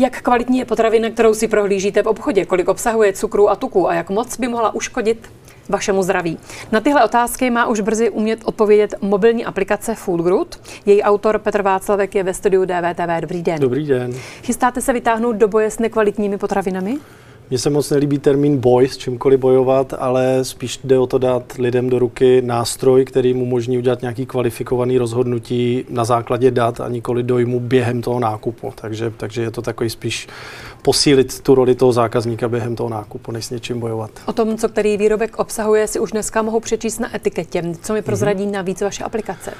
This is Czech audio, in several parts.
Jak kvalitní je potravina, kterou si prohlížíte v obchodě? Kolik obsahuje cukru a tuku a jak moc by mohla uškodit vašemu zdraví? Na tyhle otázky má už brzy umět odpovědět mobilní aplikace Foodgroot. Její autor Petr Václavek je ve studiu DVTV. Dobrý den. Dobrý den. Chystáte se vytáhnout do boje s nekvalitními potravinami? Mně se moc nelíbí termín boj, s čímkoliv bojovat, ale spíš jde o to dát lidem do ruky nástroj, který mu umožní udělat nějaký kvalifikovaný rozhodnutí na základě dat a nikoli dojmu během toho nákupu. Takže, takže je to takový spíš posílit tu roli toho zákazníka během toho nákupu, než s něčím bojovat. O tom, co který výrobek obsahuje, si už dneska mohou přečíst na etiketě. Co mi prozradí mm-hmm. navíc vaše aplikace? E,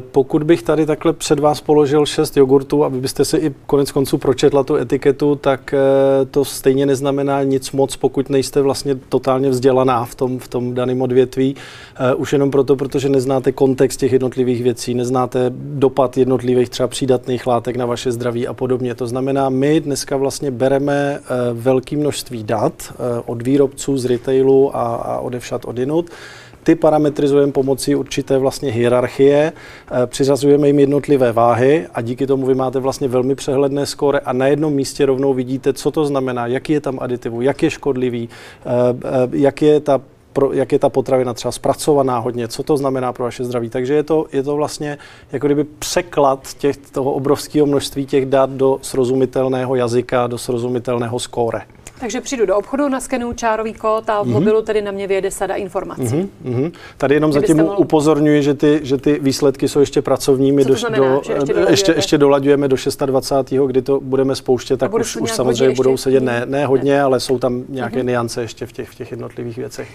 pokud bych tady takhle před vás položil šest jogurtů, aby byste si i konec konců pročetla tu etiketu, tak e, to stejně neznamená nic moc, pokud nejste vlastně totálně vzdělaná v tom, v tom daném odvětví. E, už jenom proto, protože neznáte kontext těch jednotlivých věcí, neznáte dopad jednotlivých třeba přídatných látek na vaše zdraví a podobně. To znamená, my dneska vlastně bereme eh, velké množství dat eh, od výrobců z retailu a, a odevšat odinut. Ty parametrizujeme pomocí určité vlastně hierarchie, eh, přiřazujeme jim jednotlivé váhy a díky tomu vy máte vlastně velmi přehledné skóre a na jednom místě rovnou vidíte, co to znamená, jaký je tam aditivu, jak je škodlivý, jak je ta pro, jak je ta potravina třeba zpracovaná hodně, co to znamená pro vaše zdraví. Takže je to, je to vlastně jako kdyby překlad těch, toho obrovského množství těch dat do srozumitelného jazyka, do srozumitelného skóre. Takže přijdu do obchodu, naskenu čárový kód a v mm-hmm. mobilu tedy na mě vyjede sada informací. Mm-hmm. Tady jenom Kdybyste zatím mohl... upozorňuji, že ty, že ty výsledky jsou ještě pracovními. Co to znamená, do, ještě, ještě, ještě dolaďujeme do 26. kdy to budeme spouštět, tak už, už samozřejmě budou sedět, ne, ne hodně, ne. ale jsou tam nějaké mm-hmm. niance ještě v těch, v těch jednotlivých věcech.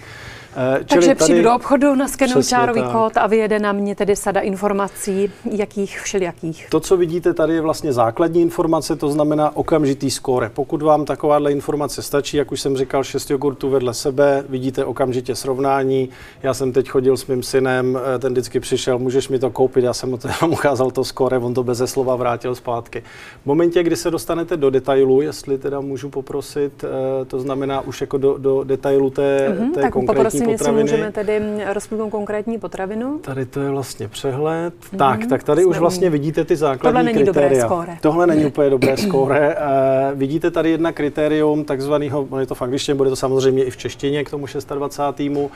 Eh, čili Takže přijdu do obchodu, naskenu čárový tak. kód a vyjede na mě tedy sada informací, jakých všelijakých. To, co vidíte tady, je vlastně základní informace, to znamená okamžitý skóre. Pokud vám takováhle informace stačí, jak už jsem říkal, šest jogurtů vedle sebe, vidíte okamžitě srovnání. Já jsem teď chodil s mým synem, eh, ten vždycky přišel, můžeš mi to koupit, já jsem mu teda ukázal to skóre, on to beze slova vrátil zpátky. V momentě, kdy se dostanete do detailu, jestli teda můžu poprosit, eh, to znamená už jako do, do detailu té, mm-hmm, té konkrétní Prosím, potraviny. jestli můžeme tedy rozplynout konkrétní potravinu. Tady to je vlastně přehled. Mm-hmm. Tak, tak tady Jsme už vlastně vidíte ty základní Tohle není kritéria. dobré skóre. Tohle není úplně dobré skóre. Uh, vidíte tady jedna kritérium takzvaného, je to v angličtině, bude to samozřejmě i v češtině k tomu 26. Uh,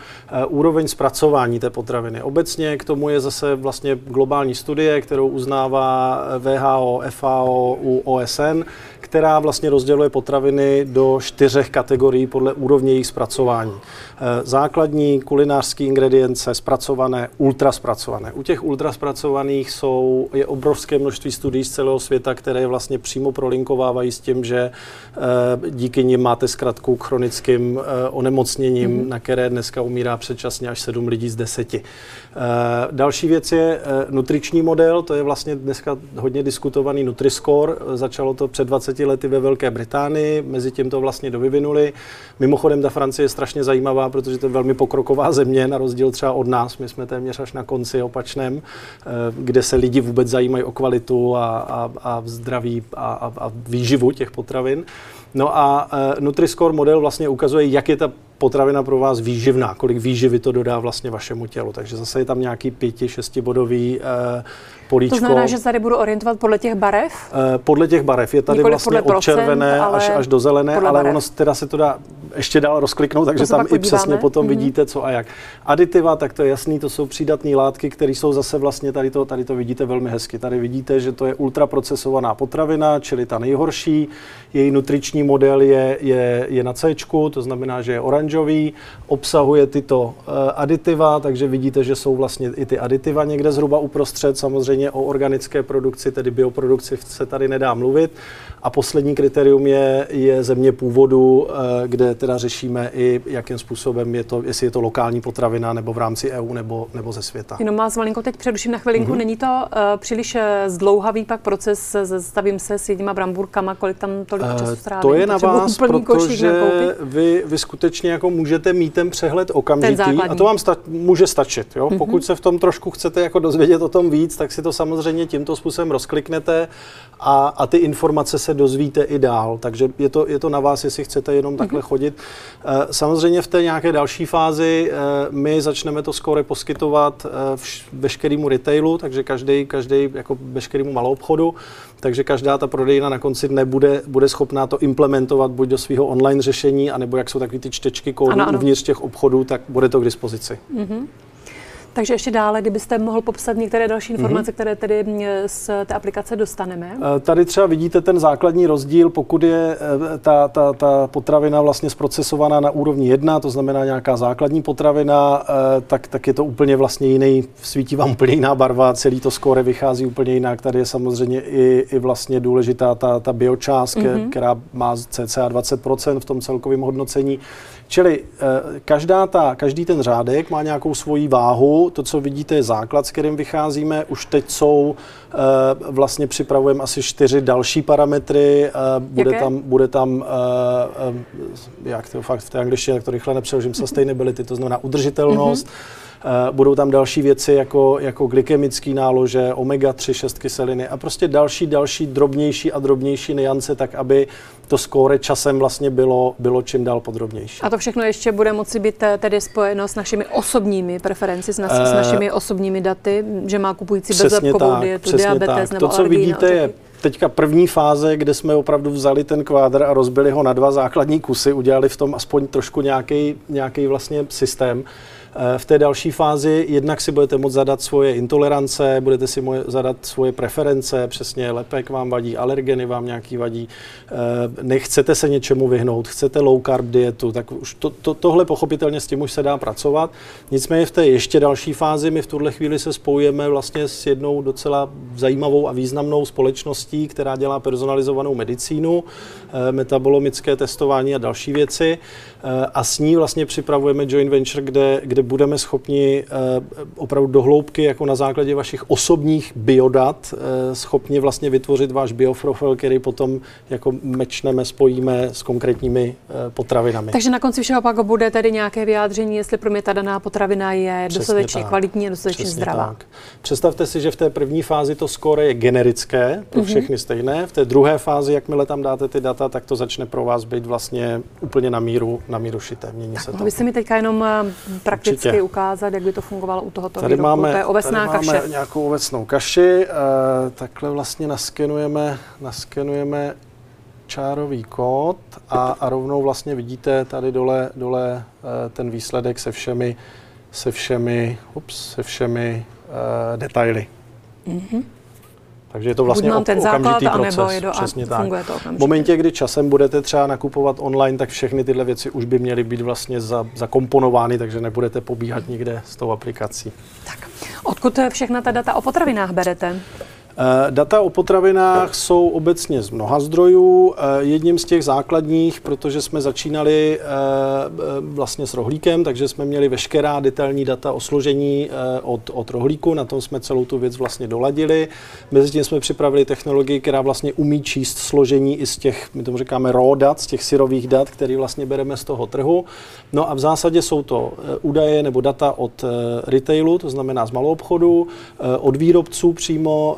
úroveň zpracování té potraviny. Obecně k tomu je zase vlastně globální studie, kterou uznává VHO, FAO u OSN, která vlastně rozděluje potraviny do čtyřech kategorií podle úrovně jejich zpracování. Eh, základní kulinářské ingredience, zpracované, ultraspracované. U těch ultraspracovaných jsou, je obrovské množství studií z celého světa, které vlastně přímo prolinkovávají s tím, že eh, díky nim máte zkratku k chronickým eh, onemocněním, mm-hmm. na které dneska umírá předčasně až 7 lidí z 10. Další věc je nutriční model, to je vlastně dneska hodně diskutovaný Nutriscore. Začalo to před 20 lety ve Velké Británii, mezi tím to vlastně dovyvinuli. Mimochodem ta Francie je strašně zajímavá, protože to je velmi pokroková země, na rozdíl třeba od nás. My jsme téměř až na konci opačném, eh, kde se lidi vůbec zajímají o kvalitu a, a, a zdraví a, a, a výživu těch potravin. No a uh, Nutri-Score model vlastně ukazuje, jak je ta potravina pro vás výživná, kolik výživy to dodá vlastně vašemu tělu. Takže zase je tam nějaký pěti, šestibodový uh, políčko. To znamená, že se tady budu orientovat podle těch barev? Uh, podle těch barev. Je tady Nikoli vlastně od červené až, až do zelené, ale barev. ono teda se to dá ještě dál rozkliknout, takže tam i přesně potom mm-hmm. vidíte, co a jak. Aditiva, tak to je jasný, to jsou přídatné látky, které jsou zase vlastně, tady to, tady to vidíte velmi hezky. Tady vidíte, že to je ultraprocesovaná potravina, čili ta nejhorší. Její nutriční model je, je, je na C, to znamená, že je oranžový, obsahuje tyto uh, aditiva, takže vidíte, že jsou vlastně i ty aditiva někde zhruba uprostřed. Samozřejmě o organické produkci, tedy bioprodukci se tady nedá mluvit. A poslední kritérium je, je země původu, uh, kde teda řešíme i, jakým způsobem je to, jestli je to lokální potravina nebo v rámci EU nebo, nebo ze světa. Jenom vás malinko teď přeruším na chvilinku. Mm-hmm. Není to uh, příliš zdlouhavý pak proces, zastavím se s jedníma bramburkama, kolik tam tolik času stráví? To je na vás, protože vy, vy skutečně jako můžete mít ten přehled okamžitý a to vám sta- může stačit. Jo? Mm-hmm. Pokud se v tom trošku chcete jako dozvědět o tom víc, tak si to samozřejmě tímto způsobem rozkliknete a, a ty informace se dozvíte i dál. Takže je to, je to na vás, jestli chcete jenom mm-hmm. takhle chodit. Eh, samozřejmě v té nějaké další fázi eh, my začneme to skóre poskytovat veškerému retailu, takže každý, každý jako veškerému malou obchodu, takže každá ta prodejna na konci dne bude, bude schopná to implementovat buď do svého online řešení, anebo jak jsou takové ty čtečky kódu uvnitř těch obchodů, tak bude to k dispozici. Mm-hmm. Takže ještě dále, kdybyste mohl popsat některé další mhm. informace, mm-hmm. které tedy z té aplikace dostaneme. Eh, tady třeba vidíte ten základní rozdíl, pokud je eh, ta, ta, ta potravina vlastně zprocesovaná na úrovni 1, to znamená nějaká základní potravina, eh, tak, tak je to úplně vlastně jiný, svítí vám úplně jiná barva, celý to skóre vychází úplně jinak. Tady je samozřejmě i, i vlastně důležitá ta, ta biočást, mm-hmm. která má cca 20% v tom celkovém hodnocení. Čili eh, každá ta, každý ten řádek má nějakou svoji váhu. To, co vidíte, je základ, s kterým vycházíme. Už teď jsou, eh, vlastně připravujeme asi čtyři další parametry. Eh, bude Jaké? tam, bude tam jak to fakt v té angličtině, jak to rychle nepřeložím, sustainability, to znamená udržitelnost. Mm-hmm budou tam další věci jako, jako glykemické nálože, omega-3, 6 kyseliny a prostě další, další drobnější a drobnější niance, tak aby to skóre časem vlastně bylo, bylo čím dál podrobnější. A to všechno ještě bude moci být eh, tedy spojeno s našimi osobními preferenci, s, nas, s eh, našimi osobními daty, že má kupující bezlepkovou dietu, diabetes tak. nebo To, co vidíte, je teďka první fáze, kde jsme opravdu vzali ten kvádr a rozbili ho na dva základní kusy, udělali v tom aspoň trošku nějaký vlastně systém. V té další fázi jednak si budete moct zadat svoje intolerance, budete si zadat svoje preference, přesně lepek vám vadí, alergeny vám nějaký vadí, eh, nechcete se něčemu vyhnout, chcete low carb dietu, tak už to, to, tohle pochopitelně s tím už se dá pracovat. Nicméně v té ještě další fázi my v tuhle chvíli se spojujeme vlastně s jednou docela zajímavou a významnou společností, která dělá personalizovanou medicínu, eh, metabolomické testování a další věci. Eh, a s ní vlastně připravujeme joint venture, kde, kde budeme schopni eh, opravdu dohloubky, jako na základě vašich osobních biodat, eh, schopni vlastně vytvořit váš bioprofil, který potom jako mečneme, spojíme s konkrétními potravinami. Takže na konci všeho pak bude tedy nějaké vyjádření, jestli pro mě ta daná potravina je Přesně dostatečně tak. kvalitní a dostatečně Přesně zdravá. Tak. Představte si, že v té první fázi to skóre je generické, pro mhm. všechny mm-hmm. stejné. V té druhé fázi, jakmile tam dáte ty data, tak to začne pro vás být vlastně úplně na míru, na míru šité. Mění tak, se to. byste mi teďka jenom eh, prakticky Určitě. ukázat, jak by to fungovalo u tohoto tady výrobku? Máme, to je ovesná tady kaše. máme nějakou ovesnou kaši. Uh, takhle vlastně naskenujeme, naskenujeme čárový kód a, a rovnou vlastně vidíte tady dole, dole uh, ten výsledek se všemi, se všemi, ups, se všemi uh, detaily. Mm-hmm. Takže je to vlastně Buď ten okamžitý základ, proces. Je do, Přesně tak. To v momentě, kdy časem budete třeba nakupovat online, tak všechny tyhle věci už by měly být vlastně za, zakomponovány, takže nebudete pobíhat nikde s tou aplikací. Tak, odkud všechna ta data o potravinách berete? Eh, data o potravinách jsou obecně z mnoha zdrojů. Eh, jedním z těch základních, protože jsme začínali eh, vlastně s rohlíkem, takže jsme měli veškerá detailní data o složení od, od rohlíku, na tom jsme celou tu věc vlastně doladili. Mezitím jsme připravili technologii, která vlastně umí číst složení i z těch, my tomu říkáme raw dat, z těch syrových dat, které vlastně bereme z toho trhu. No a v zásadě jsou to údaje nebo data od retailu, to znamená z malou obchodu, od výrobců přímo,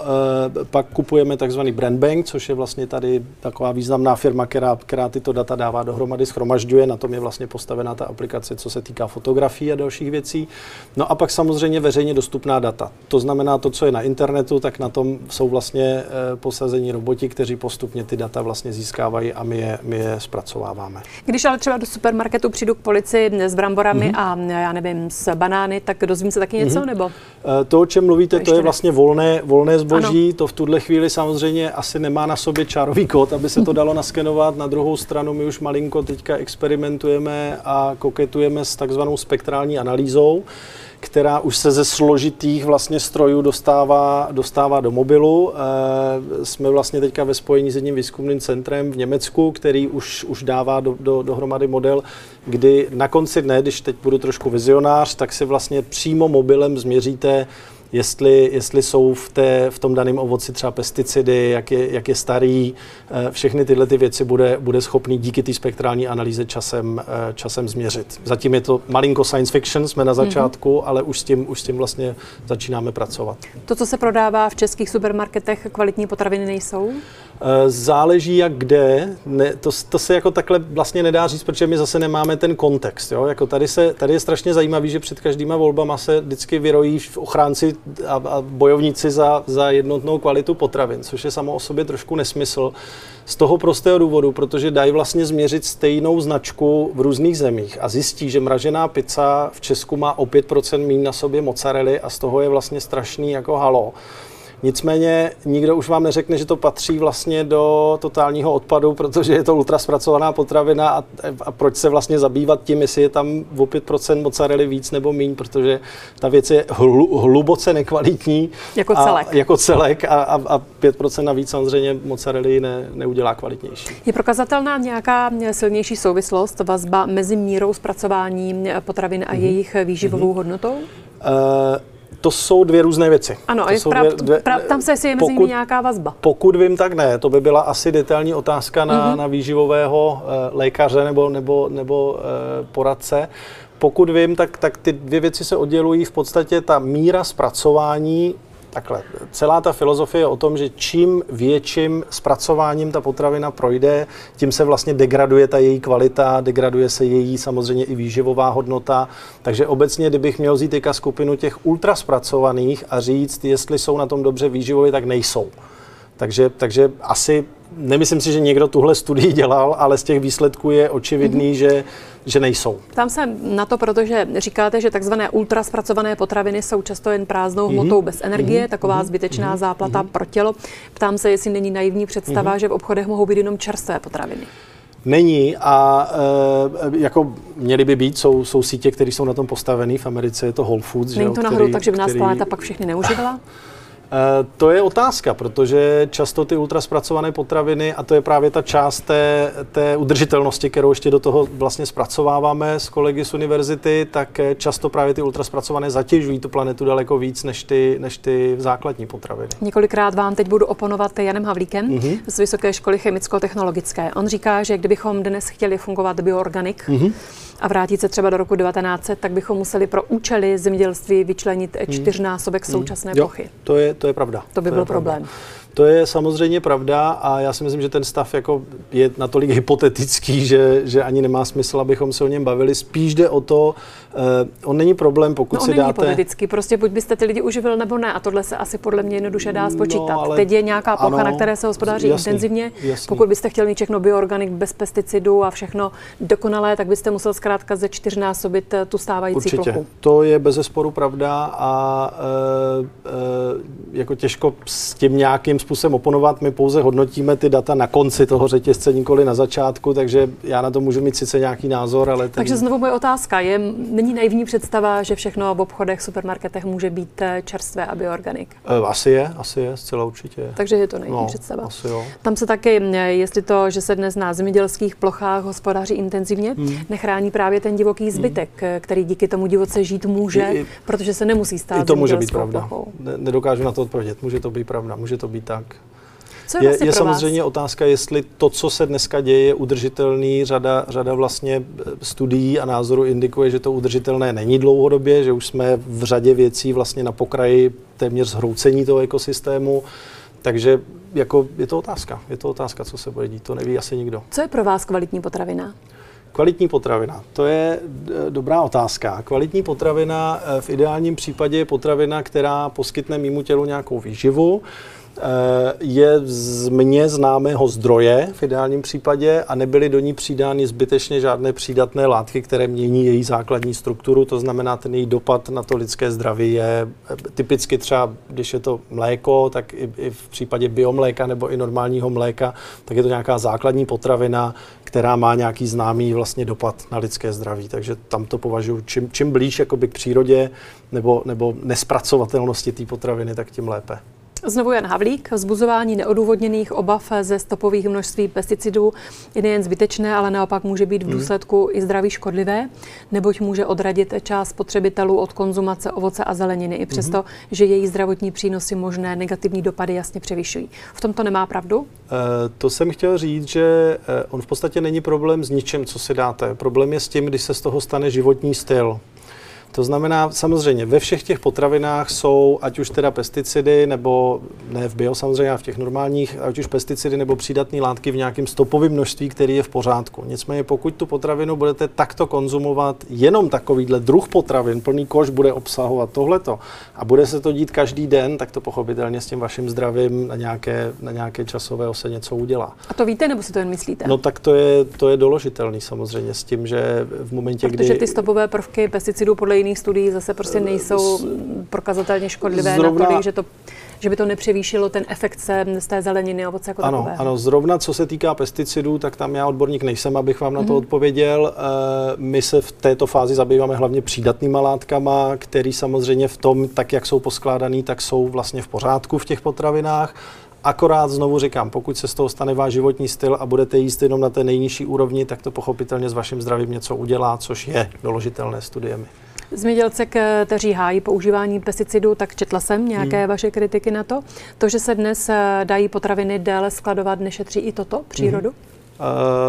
pak kupujeme takzvaný Brand Bank, což je vlastně tady taková významná firma, která, která tyto data dává dohromady, schromažďuje, na tom je vlastně postavená ta aplikace, co se týká fotografií a dalších věcí. No a pak samozřejmě veřejně dostupná data. To znamená to, co je na internetu, tak na tom jsou vlastně eh, posazení roboti, kteří postupně ty data vlastně získávají a my je, my je zpracováváme. Když ale třeba do supermarketu přijdu k policii s bramborami mm-hmm. a já nevím, s banány, tak dozvím se taky něco, mm-hmm. nebo? Eh, to, o čem mluvíte, to, to je vlastně volné, volné zboží, ano to v tuhle chvíli samozřejmě asi nemá na sobě čárový kód, aby se to dalo naskenovat. Na druhou stranu my už malinko teďka experimentujeme a koketujeme s takzvanou spektrální analýzou, která už se ze složitých vlastně strojů dostává, dostává do mobilu. E, jsme vlastně teďka ve spojení s jedním výzkumným centrem v Německu, který už, už dává do, do, dohromady model, kdy na konci dne, když teď budu trošku vizionář, tak si vlastně přímo mobilem změříte jestli, jestli jsou v, té, v tom daném ovoci třeba pesticidy, jak je, jak je starý, eh, všechny tyhle ty věci bude, bude schopný díky té spektrální analýze časem, eh, časem změřit. Zatím je to malinko science fiction, jsme na mhm. začátku, mm-hmm. ale už s, tím, už s tím vlastně začínáme pracovat. To, co se prodává v českých supermarketech, kvalitní potraviny nejsou? Eh, záleží jak kde, ne, to, to se jako takhle vlastně nedá říct, protože my zase nemáme ten kontext. Jo? Jako tady, se, tady je strašně zajímavý, že před každýma volbama se vždycky vyrojí ochránci a, a bojovníci za, za jednotnou kvalitu potravin, což je samo o sobě trošku nesmysl. Z toho prostého důvodu, protože dají vlastně změřit stejnou značku v různých zemích a zjistí, že mražená pizza v Česku má o 5% méně na sobě mozzarelly a z toho je vlastně strašný jako halo. Nicméně nikdo už vám neřekne, že to patří vlastně do totálního odpadu, protože je to ultraspracovaná potravina a, a proč se vlastně zabývat tím, jestli je tam o 5% mozzarelli víc nebo míň, protože ta věc je hlu, hluboce nekvalitní. Jako celek. A, jako celek a, a, a 5% navíc samozřejmě mozzarelli ne, neudělá kvalitnější. Je prokazatelná nějaká silnější souvislost, vazba mezi mírou zpracování potravin a mm-hmm. jejich výživovou mm-hmm. hodnotou? Uh, to jsou dvě různé věci. Ano, to jsou dvě, dvě, pra, tam se jestli je mezi nimi nějaká vazba. Pokud vím, tak ne. To by byla asi detailní otázka na, mm-hmm. na výživového uh, lékaře nebo, nebo, nebo uh, poradce. Pokud vím, tak, tak ty dvě věci se oddělují v podstatě ta míra zpracování Takhle, celá ta filozofie je o tom, že čím větším zpracováním ta potravina projde, tím se vlastně degraduje ta její kvalita, degraduje se její samozřejmě i výživová hodnota. Takže obecně, kdybych měl vzít teďka skupinu těch ultraspracovaných a říct, jestli jsou na tom dobře výživově, tak nejsou. Takže, takže asi nemyslím si, že někdo tuhle studii dělal, ale z těch výsledků je očividný, mm-hmm. že, že nejsou. Tam se na to, protože říkáte, že takzvané ultraspracované potraviny jsou často jen prázdnou mm-hmm. hmotou bez energie, mm-hmm. taková mhm. zbytečná mm-hmm. záplata mm-hmm. pro tělo. Ptám se, jestli není naivní představa, mm-hmm. že v obchodech mohou být jenom čerstvé potraviny. Není a e, jako měly by být, jsou, jsou sítě, které jsou na tom postavené. V Americe je to Whole Foods. Není to nahoru, takže by nás který... planeta pak všechny neužívala? Eh, to je otázka, protože často ty ultraspracované potraviny, a to je právě ta část té, té udržitelnosti, kterou ještě do toho vlastně zpracováváme s kolegy z univerzity, tak často právě ty ultraspracované zatěžují tu planetu daleko víc než ty, než ty základní potraviny. Několikrát vám teď budu oponovat Janem Havlíkem mm-hmm. z Vysoké školy chemicko-technologické. On říká, že kdybychom dnes chtěli fungovat bioorganik, mm-hmm a vrátit se třeba do roku 1900, tak bychom museli pro účely zemědělství vyčlenit hmm. čtyřnásobek hmm. současné jo, plochy. To je, to je pravda. To by to byl problém. To je samozřejmě pravda a já si myslím, že ten stav jako je natolik hypotetický, že, že ani nemá smysl, abychom se o něm bavili. Spíš jde o to, uh, on není problém, pokud no, on si není dáte... hypotetický, prostě buď byste ty lidi uživil nebo ne a tohle se asi podle mě jednoduše dá spočítat. No, ale... Teď je nějaká plocha, ano, na které se hospodáří jasný, intenzivně. Jasný. Pokud byste chtěli mít všechno bioorganik bez pesticidů a všechno dokonalé, tak byste musel zkrátka ze čtyřnásobit eh, tu stávající Určitě. plochu. To je bez zesporu pravda a uh, uh, jako těžko s tím nějakým způsobem oponovat my pouze hodnotíme ty data na konci toho řetězce, nikoli na začátku, takže já na to můžu mít sice nějaký názor, ale... Ten... Takže znovu moje otázka. Je, není naivní představa, že všechno v obchodech, supermarketech může být eh, čerstvé a bioorganik? Eh, asi je, asi je, zcela určitě. Takže je to naivní no, představa. Asi jo. Tam se taky, eh, jestli to, že se dnes na zemědělských plochách hospodaří intenzivně, hmm. nechrání právě ten divoký hmm. zbytek, hmm. který díky tomu divoce žít může, I, protože se nemusí stát I to může být pravda. Ne, nedokážu na to odpovědět. Může to být pravda, může to být tak. Co je, je, vlastně je samozřejmě vás? otázka, jestli to, co se dneska děje, je udržitelný. Řada, řada vlastně eh, studií a názorů indikuje, že to udržitelné není dlouhodobě, že už jsme v řadě věcí vlastně na pokraji téměř zhroucení toho ekosystému. Takže jako je to otázka. Je to otázka, co se bude dít. To neví asi nikdo. Co je pro vás kvalitní potravina? Kvalitní potravina, to je eh, dobrá otázka. Kvalitní potravina eh, v ideálním případě je potravina, která poskytne mimo tělu nějakou výživu, je z mě známého zdroje v ideálním případě a nebyly do ní přidány zbytečně žádné přídatné látky, které mění její základní strukturu. To znamená, ten její dopad na to lidské zdraví je eh, typicky třeba, když je to mléko, tak i, i v případě biomléka nebo i normálního mléka, tak je to nějaká základní potravina, která má nějaký známý vlastně dopad na lidské zdraví. Takže tam to považuji, čím, čím blíž jakoby k přírodě nebo, nebo nespracovatelnosti té potraviny, tak tím lépe. Znovu Jan Havlík. Vzbuzování neodůvodněných obav ze stopových množství pesticidů je nejen zbytečné, ale naopak může být v hmm. důsledku hmm. i zdraví škodlivé, neboť může odradit část spotřebitelů od konzumace ovoce a zeleniny, i přesto, hmm. že její zdravotní přínosy možné negativní dopady jasně převyšují. V tomto nemá pravdu? Uh, to jsem chtěl říct, že uh, on v podstatě není problém s ničím, co si dáte. Problém je s tím, když se z toho stane životní styl. To znamená, samozřejmě ve všech těch potravinách jsou, ať už teda pesticidy, nebo ne v bio samozřejmě, ale v těch normálních, ať už pesticidy nebo přídatné látky v nějakém stopovém množství, který je v pořádku. Nicméně pokud tu potravinu budete takto konzumovat, jenom takovýhle druh potravin, plný koš bude obsahovat tohleto a bude se to dít každý den, tak to pochopitelně s tím vaším zdravím na nějaké, na nějaké časové ose něco udělá. A to víte, nebo si to jen myslíte? No tak to je, to je doložitelný samozřejmě s tím, že v momentě, Protože kdy... Ty stopové prvky pesticidů podle jiných studií zase prostě nejsou prokazatelně škodlivé Zrovna... natolik, že to že by to nepřevýšilo ten efekt z té zeleniny a ovoce jako ano, takové. Ano, zrovna co se týká pesticidů, tak tam já odborník nejsem, abych vám mm-hmm. na to mhm. odpověděl. Eh, my se v této fázi zabýváme hlavně přídatnýma látkama, které samozřejmě v tom, tak jak jsou poskládaný, tak jsou vlastně v pořádku v těch potravinách. Akorát znovu říkám, pokud se z toho stane váš životní styl a budete jíst jenom na té nejnižší úrovni, tak to pochopitelně s vaším zdravím něco udělá, což je doložitelné studiemi. Zemědělce, kteří hájí používání pesticidů, tak četla jsem nějaké hmm. vaše kritiky na to. To, že se dnes eh, dají potraviny déle skladovat, nešetří i toto přírodu? Hmm.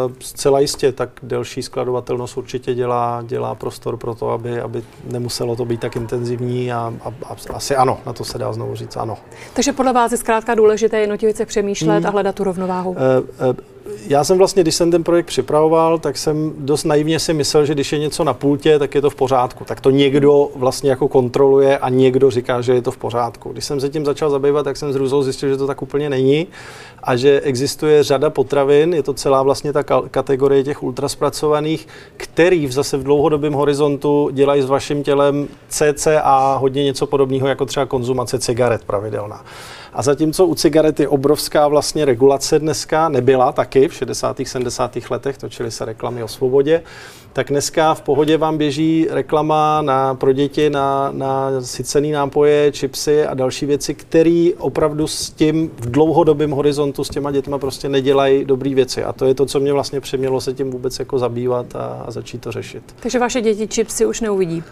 Uh, zcela jistě, tak delší skladovatelnost určitě dělá, dělá prostor pro to, aby, aby nemuselo to být tak intenzivní a, a, a asi ano, na to se dá znovu říct ano. Takže podle vás je zkrátka důležité jednotlivě přemýšlet hmm. a hledat tu rovnováhu? Uh, uh, já jsem vlastně, když jsem ten projekt připravoval, tak jsem dost naivně si myslel, že když je něco na pultě, tak je to v pořádku. Tak to někdo vlastně jako kontroluje a někdo říká, že je to v pořádku. Když jsem se tím začal zabývat, tak jsem z zjistil, že to tak úplně není a že existuje řada potravin, je to celá vlastně ta kategorie těch ultraspracovaných, který zase v dlouhodobém horizontu dělají s vaším tělem CCA hodně něco podobného jako třeba konzumace cigaret pravidelná. A zatímco u cigaret je obrovská vlastně regulace dneska, nebyla taky v 60. 70. letech, točily se reklamy o svobodě, tak dneska v pohodě vám běží reklama na, pro děti na, na sycený nápoje, čipsy a další věci, které opravdu s tím v dlouhodobém horizontu s těma dětma prostě nedělají dobré věci. A to je to, co mě vlastně přemělo se tím vůbec jako zabývat a, a začít to řešit. Takže vaše děti čipsy už neuvidí.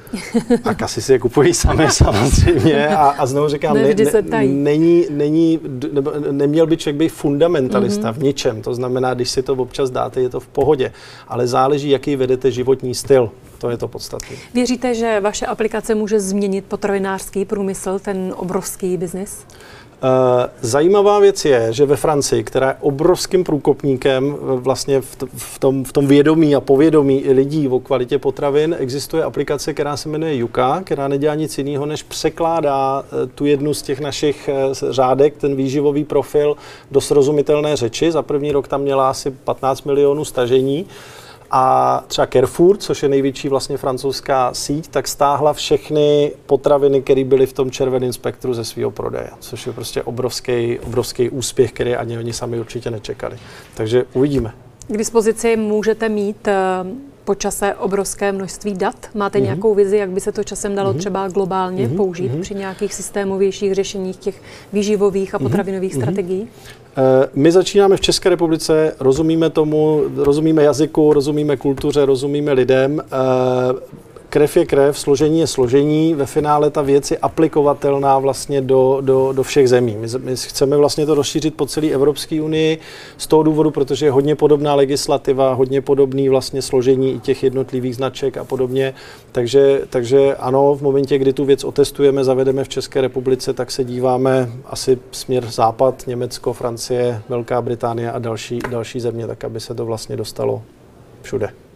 tak asi si je kupují sami samozřejmě. A, a znovu říkám, ne, ne, není, není, nebo neměl by člověk být fundamentalista mm-hmm. v ničem. To znamená, když si to občas dáte, je to v pohodě. Ale záleží, jaký vedete životní styl. To je to podstatné. Věříte, že vaše aplikace může změnit potravinářský průmysl, ten obrovský biznis? Eh, zajímavá věc je, že ve Francii, která je obrovským průkopníkem vlastně v tom, v tom vědomí a povědomí i lidí o kvalitě potravin, existuje aplikace, která se jmenuje Yuka, která nedělá nic jiného, než překládá eh, tu jednu z těch našich eh, řádek, ten výživový profil, do srozumitelné řeči. Za první rok tam měla asi 15 milionů stažení. A třeba Carrefour, což je největší vlastně francouzská síť, tak stáhla všechny potraviny, které byly v tom červeném spektru ze svého prodeje, což je prostě obrovský, obrovský úspěch, který ani oni sami určitě nečekali. Takže uvidíme. K dispozici můžete mít eh, po čase obrovské množství dat. Máte mm-hmm. nějakou vizi, jak by se to časem dalo mm-hmm. třeba globálně mm-hmm. použít mm-hmm. při nějakých systémovějších řešeních těch výživových a mhm. potravinových mm-hmm. strategií? Eh, my začínáme v České republice, rozumíme tomu, rozumíme jazyku, rozumíme kultuře, rozumíme lidem. Krev je krev, složení je složení, ve finále ta věc je aplikovatelná vlastně do, do, do všech zemí. My, my chceme vlastně to rozšířit po celé Evropské unii z toho důvodu, protože je hodně podobná legislativa, hodně podobný vlastně složení i těch jednotlivých značek a podobně. Takže, takže ano, v momentě, kdy tu věc otestujeme, zavedeme v České republice, tak se díváme asi směr západ, Německo, Francie, Velká Británie a další, další země, tak aby se to vlastně dostalo všude.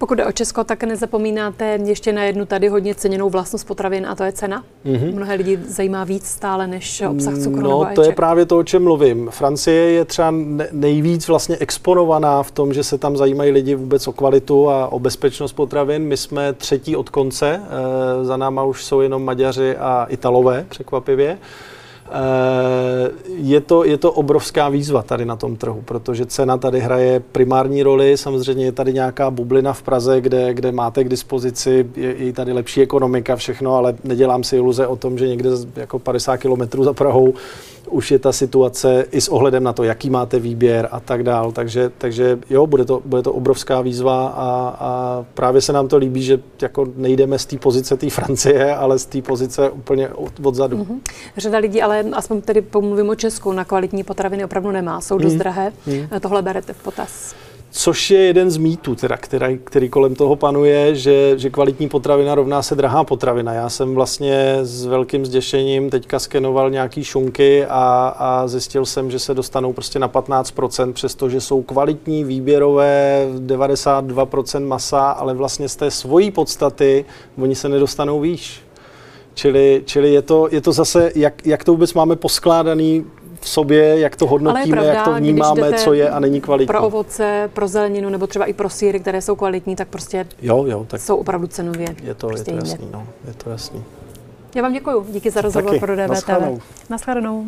Pokud jde o Česko, tak nezapomínáte ještě na jednu tady hodně ceněnou vlastnost potravin a to je cena. Mm-hmm. Mnohé lidi zajímá víc stále než obsah cukru No, to je právě to, o čem mluvím. Francie je třeba nejvíc vlastně exponovaná v tom, že se tam zajímají lidi vůbec o kvalitu a o bezpečnost potravin. My jsme třetí od konce, e, za náma už jsou jenom Maďaři a Italové, překvapivě. Eh, je to, je to obrovská výzva tady na tom trhu, protože cena tady hraje primární roli. Samozřejmě je tady nějaká bublina v Praze, kde, kde máte k dispozici, je, je tady lepší ekonomika, všechno, ale nedělám si iluze o tom, že někde jako 50 kilometrů za Prahou už je ta situace i s ohledem na to, jaký máte výběr a tak dál. Takže, takže jo, bude to, bude to obrovská výzva a, a právě se nám to líbí, že jako nejdeme z té pozice té Francie, ale z té pozice úplně od, odzadu. Mm-hmm. Řada lidí, ale aspoň tedy pomluvím o Česku, na kvalitní potraviny opravdu nemá, jsou dost mm. drahé. Mm. Tohle berete v potaz. Což je jeden z mýtů, teda, který, který kolem toho panuje, že, že kvalitní potravina rovná se drahá potravina. Já jsem vlastně s velkým zděšením teďka skenoval nějaký šunky a, a zjistil jsem, že se dostanou prostě na 15%, přestože jsou kvalitní, výběrové, 92% masa, ale vlastně z té svojí podstaty oni se nedostanou výš. Čili, čili je, to, je to zase, jak, jak to vůbec máme poskládaný v sobě, jak to hodnotíme, pravda, jak to vnímáme, co je a není kvalitní. Pro ovoce, pro zeleninu nebo třeba i pro síry, které jsou kvalitní, tak prostě jo, jo, tak jsou opravdu cenově. Je to, prostě je to jasný, no, je to jasný. Já vám děkuji. Díky za rozhovor pro DVTV. Naschledanou. Naschledanou.